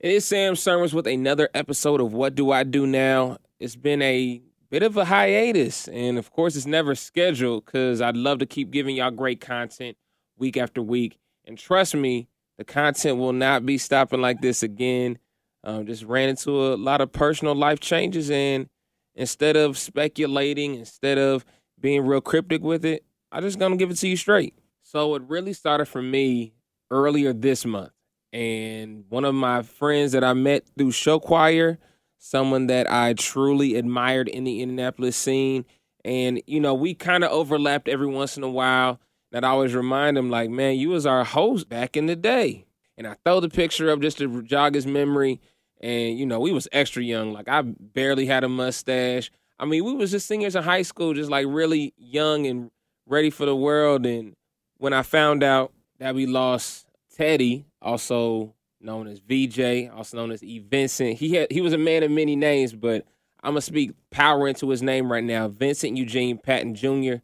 It is Sam Sermons with another episode of What Do I Do Now? It's been a bit of a hiatus, and of course, it's never scheduled because I'd love to keep giving y'all great content week after week. And trust me, the content will not be stopping like this again. Um, just ran into a lot of personal life changes, and instead of speculating, instead of being real cryptic with it, I just gonna give it to you straight. So it really started for me earlier this month and one of my friends that I met through show choir, someone that I truly admired in the Indianapolis scene. And, you know, we kind of overlapped every once in a while. That I always remind him, like, man, you was our host back in the day. And I throw the picture up just to jog his memory. And, you know, we was extra young. Like, I barely had a mustache. I mean, we was just singers in high school, just like really young and ready for the world. And when I found out that we lost Teddy, also known as VJ, also known as E. Vincent. He had he was a man of many names, but I'm gonna speak power into his name right now. Vincent Eugene Patton Jr.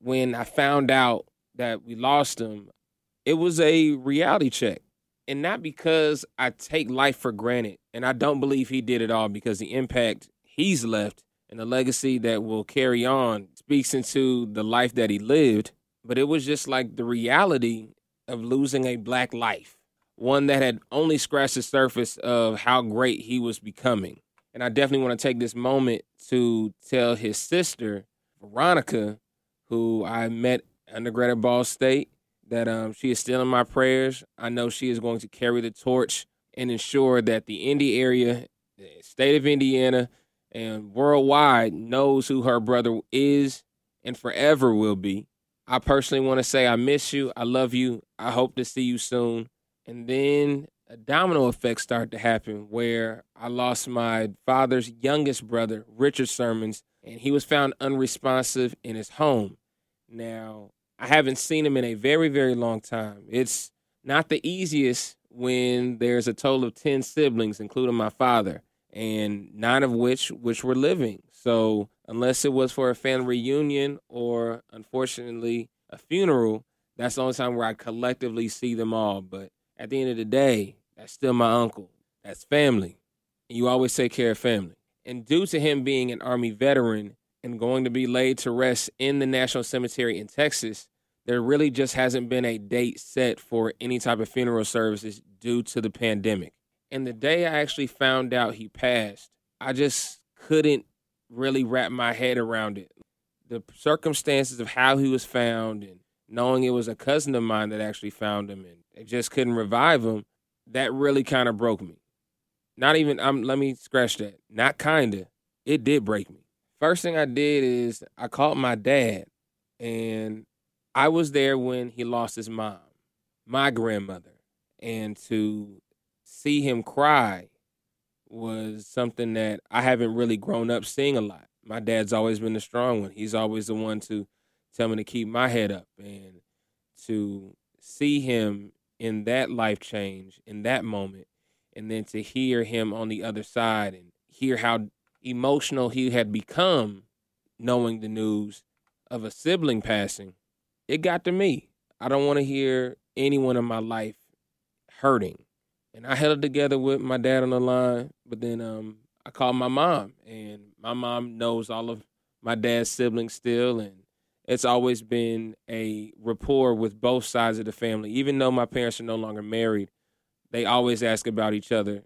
When I found out that we lost him, it was a reality check. And not because I take life for granted. And I don't believe he did it all because the impact he's left and the legacy that will carry on speaks into the life that he lived. But it was just like the reality of losing a black life, one that had only scratched the surface of how great he was becoming. And I definitely want to take this moment to tell his sister, Veronica, who I met undergrad at Ball State, that um, she is still in my prayers. I know she is going to carry the torch and ensure that the Indy area, the state of Indiana, and worldwide knows who her brother is and forever will be. I personally want to say I miss you. I love you. I hope to see you soon. And then a domino effect started to happen where I lost my father's youngest brother, Richard Sermons, and he was found unresponsive in his home. Now, I haven't seen him in a very, very long time. It's not the easiest when there's a total of 10 siblings, including my father, and nine of which which were living. So unless it was for a family reunion or unfortunately a funeral, that's the only time where I collectively see them all. But at the end of the day, that's still my uncle. That's family. And you always take care of family. And due to him being an Army veteran and going to be laid to rest in the National Cemetery in Texas, there really just hasn't been a date set for any type of funeral services due to the pandemic. And the day I actually found out he passed, I just couldn't really wrap my head around it. The circumstances of how he was found and knowing it was a cousin of mine that actually found him and they just couldn't revive him, that really kind of broke me. Not even I'm let me scratch that. Not kinda. It did break me. First thing I did is I called my dad and I was there when he lost his mom, my grandmother. And to see him cry was something that I haven't really grown up seeing a lot. My dad's always been the strong one. He's always the one to tell me to keep my head up and to see him in that life change in that moment and then to hear him on the other side and hear how emotional he had become knowing the news of a sibling passing it got to me i don't want to hear anyone in my life hurting and I held it together with my dad on the line. But then um, I called my mom, and my mom knows all of my dad's siblings still, and it's always been a rapport with both sides of the family. Even though my parents are no longer married, they always ask about each other.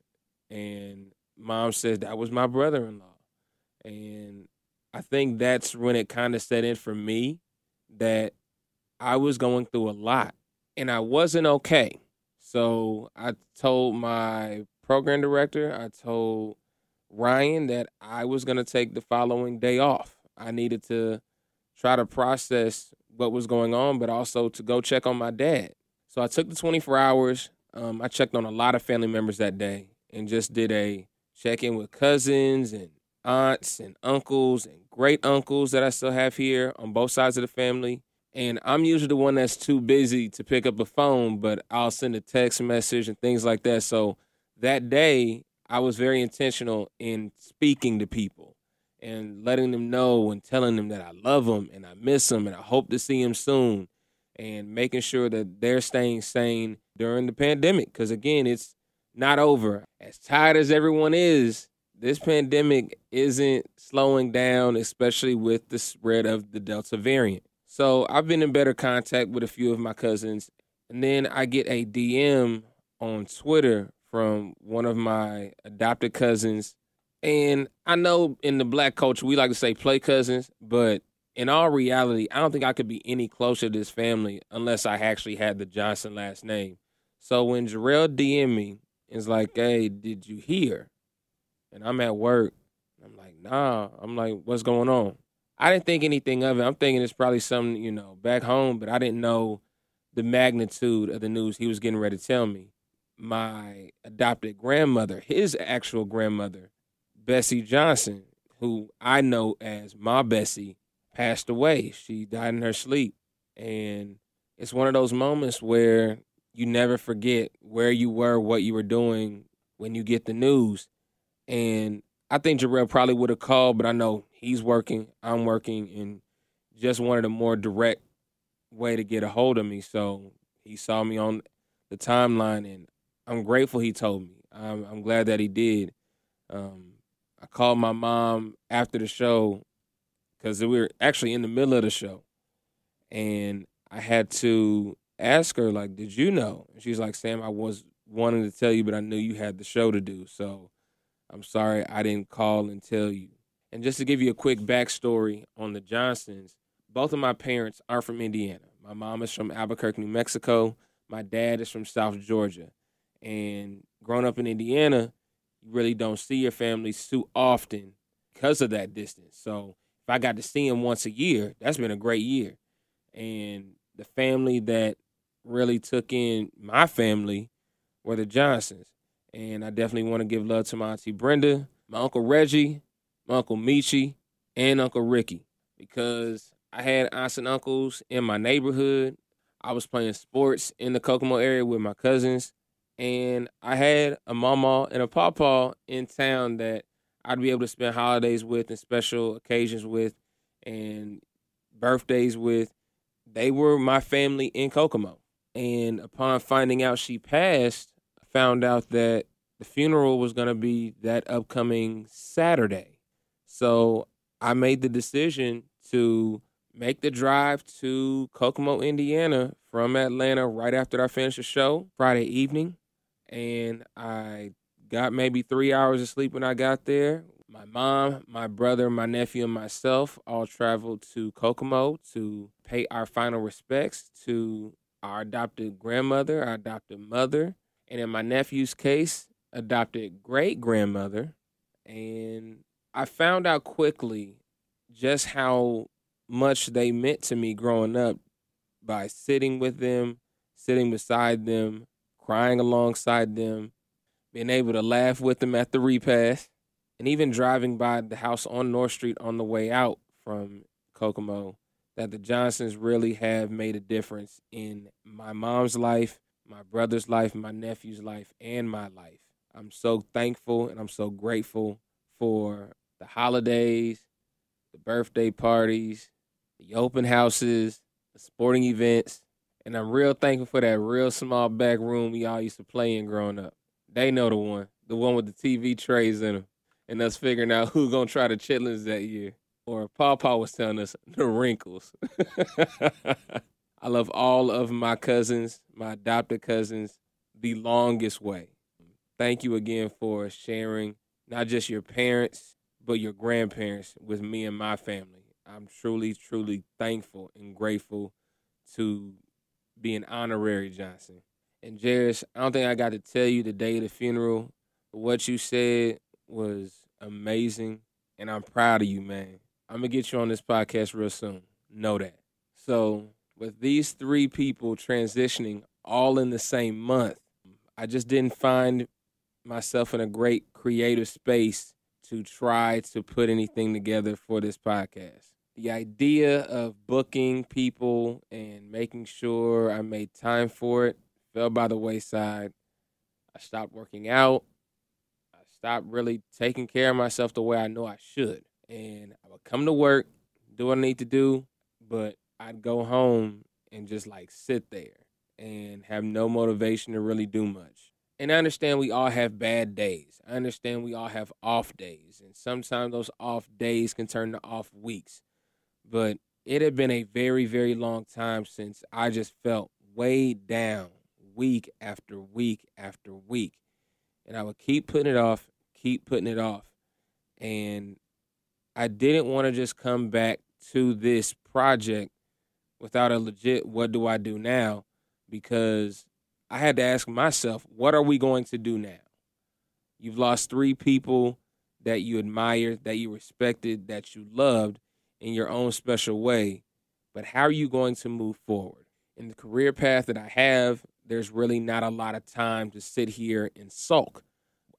And mom says that was my brother-in-law, and I think that's when it kind of set in for me that I was going through a lot, and I wasn't okay so I told my program director, I told Ryan that I was going to take the following day off. I needed to try to process what was going on, but also to go check on my dad. So I took the 24 hours. Um, I checked on a lot of family members that day and just did a check in with cousins and aunts and uncles and great uncles that I still have here on both sides of the family. And I'm usually the one that's too busy to pick up a phone, but I'll send a text message and things like that. So that day, I was very intentional in speaking to people and letting them know and telling them that I love them and I miss them and I hope to see them soon and making sure that they're staying sane during the pandemic. Because again, it's not over. As tired as everyone is, this pandemic isn't slowing down, especially with the spread of the Delta variant. So I've been in better contact with a few of my cousins. And then I get a DM on Twitter from one of my adopted cousins. And I know in the black culture, we like to say play cousins, but in all reality, I don't think I could be any closer to this family unless I actually had the Johnson last name. So when Jarrell DM me, it's like, hey, did you hear? And I'm at work. I'm like, nah. I'm like, what's going on? I didn't think anything of it. I'm thinking it's probably something, you know, back home, but I didn't know the magnitude of the news he was getting ready to tell me. My adopted grandmother, his actual grandmother, Bessie Johnson, who I know as my Bessie, passed away. She died in her sleep. And it's one of those moments where you never forget where you were, what you were doing when you get the news. And I think Jarrell probably would have called, but I know he's working, I'm working, and just wanted a more direct way to get a hold of me. So he saw me on the timeline, and I'm grateful he told me. I'm, I'm glad that he did. Um, I called my mom after the show because we were actually in the middle of the show, and I had to ask her like, "Did you know?" And she's like, "Sam, I was wanting to tell you, but I knew you had the show to do, so I'm sorry I didn't call and tell you." And just to give you a quick backstory on the Johnsons, both of my parents are from Indiana. My mom is from Albuquerque, New Mexico. My dad is from South Georgia. And growing up in Indiana, you really don't see your family too often because of that distance. So if I got to see him once a year, that's been a great year. And the family that really took in my family were the Johnsons. And I definitely want to give love to my auntie Brenda, my uncle Reggie, uncle Michi, and Uncle Ricky because I had aunts and uncles in my neighborhood. I was playing sports in the Kokomo area with my cousins. And I had a mama and a papa in town that I'd be able to spend holidays with and special occasions with and birthdays with. They were my family in Kokomo. And upon finding out she passed, I found out that the funeral was going to be that upcoming Saturday. So I made the decision to make the drive to Kokomo, Indiana from Atlanta right after I finished the show Friday evening. And I got maybe three hours of sleep when I got there. My mom, my brother, my nephew, and myself all traveled to Kokomo to pay our final respects to our adopted grandmother, our adopted mother, and in my nephew's case, adopted great grandmother. And I found out quickly just how much they meant to me growing up by sitting with them, sitting beside them, crying alongside them, being able to laugh with them at the repast, and even driving by the house on North Street on the way out from Kokomo, that the Johnsons really have made a difference in my mom's life, my brother's life, my nephew's life, and my life. I'm so thankful and I'm so grateful for the holidays, the birthday parties, the open houses, the sporting events, and I'm real thankful for that real small back room we all used to play in growing up. They know the one, the one with the TV trays in them, and us figuring out who gonna try the chitlins that year. Or Papa was telling us the wrinkles. I love all of my cousins, my adopted cousins, the longest way. Thank you again for sharing not just your parents, but your grandparents with me and my family. I'm truly, truly thankful and grateful to be an honorary Johnson. And Jairus, I don't think I got to tell you the day of the funeral, but what you said was amazing, and I'm proud of you, man. I'm gonna get you on this podcast real soon. Know that. So, with these three people transitioning all in the same month, I just didn't find myself in a great creative space to try to put anything together for this podcast the idea of booking people and making sure I made time for it fell by the wayside. I stopped working out. I stopped really taking care of myself the way I know I should. And I would come to work, do what I need to do, but I'd go home and just like sit there and have no motivation to really do much. And I understand we all have bad days. I understand we all have off days. And sometimes those off days can turn to off weeks. But it had been a very, very long time since I just felt weighed down week after week after week. And I would keep putting it off, keep putting it off. And I didn't want to just come back to this project without a legit what do I do now because I had to ask myself, what are we going to do now? You've lost three people that you admired, that you respected, that you loved in your own special way. But how are you going to move forward? In the career path that I have, there's really not a lot of time to sit here and sulk.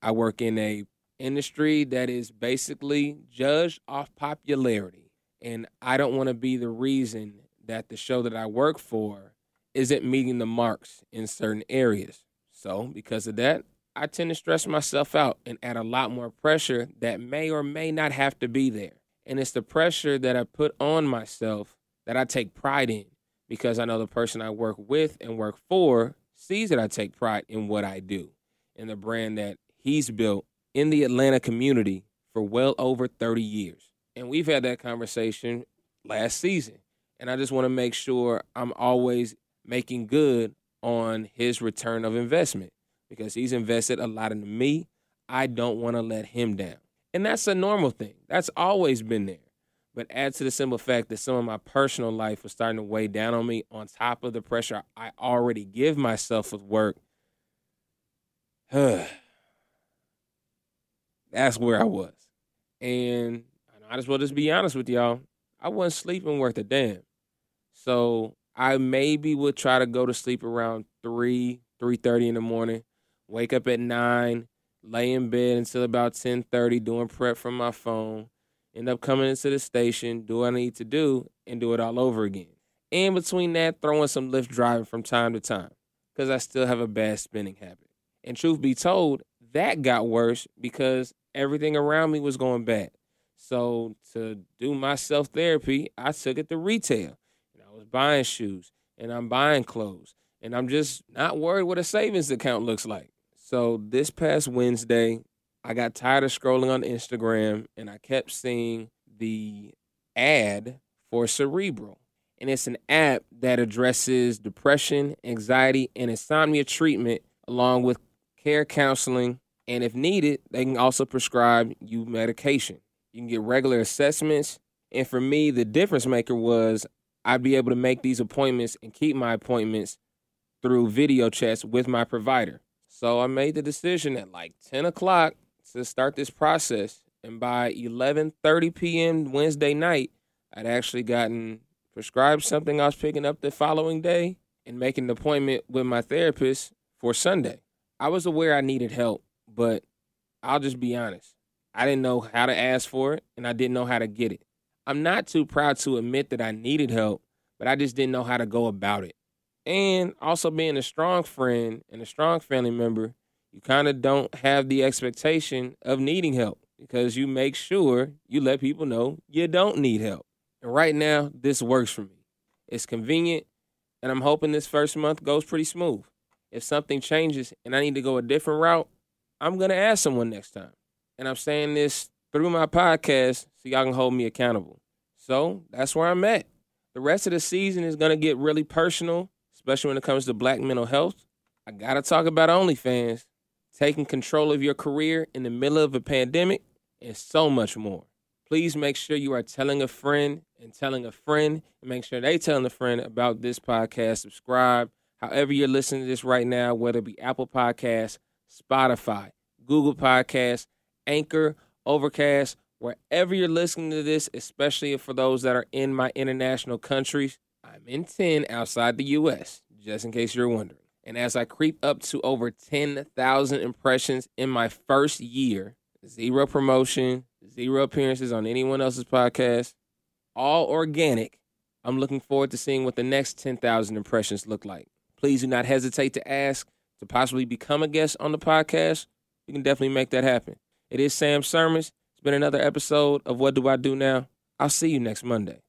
I work in a industry that is basically judged off popularity. And I don't want to be the reason that the show that I work for isn't meeting the marks in certain areas. So, because of that, I tend to stress myself out and add a lot more pressure that may or may not have to be there. And it's the pressure that I put on myself that I take pride in because I know the person I work with and work for sees that I take pride in what I do and the brand that he's built in the Atlanta community for well over 30 years. And we've had that conversation last season. And I just want to make sure I'm always making good on his return of investment because he's invested a lot into me. I don't want to let him down. And that's a normal thing. That's always been there. But add to the simple fact that some of my personal life was starting to weigh down on me on top of the pressure I already give myself with work. that's where I was. And I might as well just be honest with y'all. I wasn't sleeping worth a damn. So I maybe would try to go to sleep around three, three thirty in the morning, wake up at nine, lay in bed until about 10:30 doing prep from my phone, end up coming into the station, do what I need to do, and do it all over again. In between that, throwing some Lyft driving from time to time because I still have a bad spending habit. And truth be told, that got worse because everything around me was going bad. So to do my self therapy, I took it to retail. Was buying shoes and I'm buying clothes. And I'm just not worried what a savings account looks like. So this past Wednesday, I got tired of scrolling on Instagram and I kept seeing the ad for Cerebral. And it's an app that addresses depression, anxiety, and insomnia treatment along with care counseling. And if needed, they can also prescribe you medication. You can get regular assessments. And for me, the difference maker was I'd be able to make these appointments and keep my appointments through video chats with my provider. So I made the decision at like 10 o'clock to start this process. And by 11:30 p.m. Wednesday night, I'd actually gotten prescribed something I was picking up the following day and making an appointment with my therapist for Sunday. I was aware I needed help, but I'll just be honest. I didn't know how to ask for it and I didn't know how to get it. I'm not too proud to admit that I needed help, but I just didn't know how to go about it. And also being a strong friend and a strong family member, you kind of don't have the expectation of needing help because you make sure you let people know you don't need help. And right now, this works for me. It's convenient, and I'm hoping this first month goes pretty smooth. If something changes and I need to go a different route, I'm going to ask someone next time. And I'm saying this through my podcast so y'all can hold me accountable. So that's where I'm at. The rest of the season is going to get really personal especially when it comes to black mental health. I got to talk about OnlyFans, taking control of your career in the middle of a pandemic, and so much more. Please make sure you are telling a friend and telling a friend, and make sure they telling a friend about this podcast. Subscribe, however you're listening to this right now, whether it be Apple Podcasts, Spotify, Google Podcasts, Anchor, Overcast, wherever you're listening to this, especially for those that are in my international countries. I'm in 10 outside the US, just in case you're wondering. And as I creep up to over 10,000 impressions in my first year, zero promotion, zero appearances on anyone else's podcast, all organic, I'm looking forward to seeing what the next 10,000 impressions look like. Please do not hesitate to ask to possibly become a guest on the podcast. We can definitely make that happen. It is Sam Sermons. It's been another episode of What Do I Do Now? I'll see you next Monday.